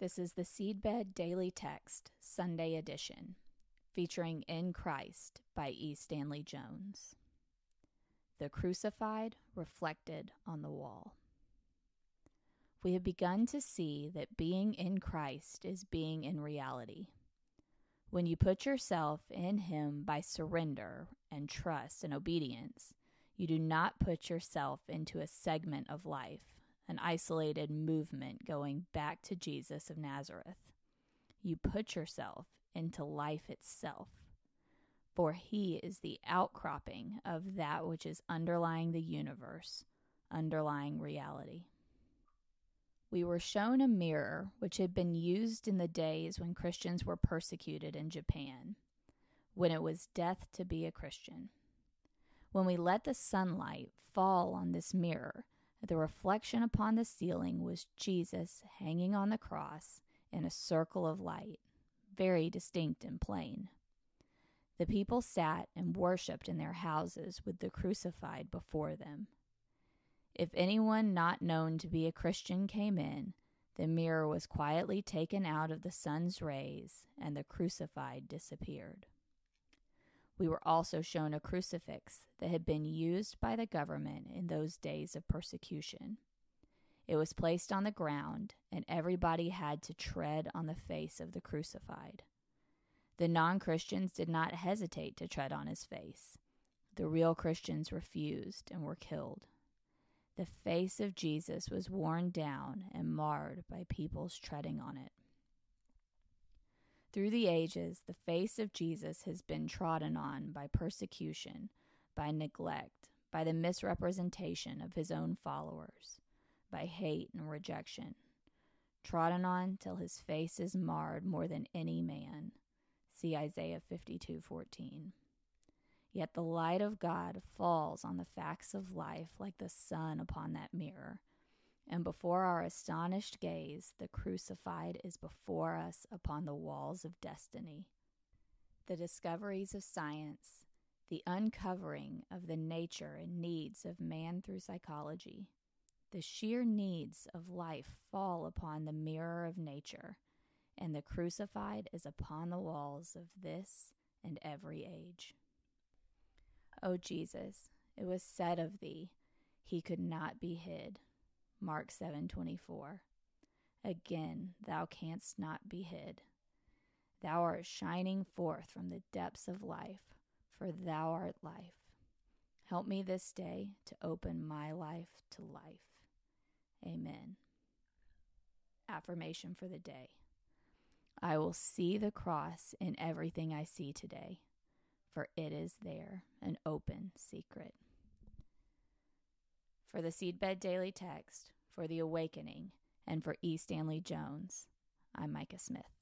This is the Seedbed Daily Text, Sunday edition, featuring In Christ by E. Stanley Jones. The Crucified Reflected on the Wall. We have begun to see that being in Christ is being in reality. When you put yourself in Him by surrender and trust and obedience, you do not put yourself into a segment of life an isolated movement going back to Jesus of Nazareth. You put yourself into life itself, for he is the outcropping of that which is underlying the universe, underlying reality. We were shown a mirror which had been used in the days when Christians were persecuted in Japan, when it was death to be a Christian. When we let the sunlight fall on this mirror, the reflection upon the ceiling was Jesus hanging on the cross in a circle of light, very distinct and plain. The people sat and worshipped in their houses with the crucified before them. If anyone not known to be a Christian came in, the mirror was quietly taken out of the sun's rays, and the crucified disappeared. We were also shown a crucifix that had been used by the government in those days of persecution. It was placed on the ground, and everybody had to tread on the face of the crucified. The non Christians did not hesitate to tread on his face. The real Christians refused and were killed. The face of Jesus was worn down and marred by people's treading on it. Through the ages, the face of Jesus has been trodden on by persecution, by neglect, by the misrepresentation of his own followers, by hate and rejection. Trodden on till his face is marred more than any man. See Isaiah 52:14. Yet the light of God falls on the facts of life like the sun upon that mirror and before our astonished gaze, the crucified is before us upon the walls of destiny. The discoveries of science, the uncovering of the nature and needs of man through psychology, the sheer needs of life fall upon the mirror of nature, and the crucified is upon the walls of this and every age. O Jesus, it was said of thee, he could not be hid. Mark 7:24. Again, thou canst not be hid. Thou art shining forth from the depths of life, for thou art life. Help me this day to open my life to life. Amen. Affirmation for the day. I will see the cross in everything I see today, for it is there, an open secret for the Seedbed Daily Text, for The Awakening, and for E. Stanley Jones. I'm Micah Smith.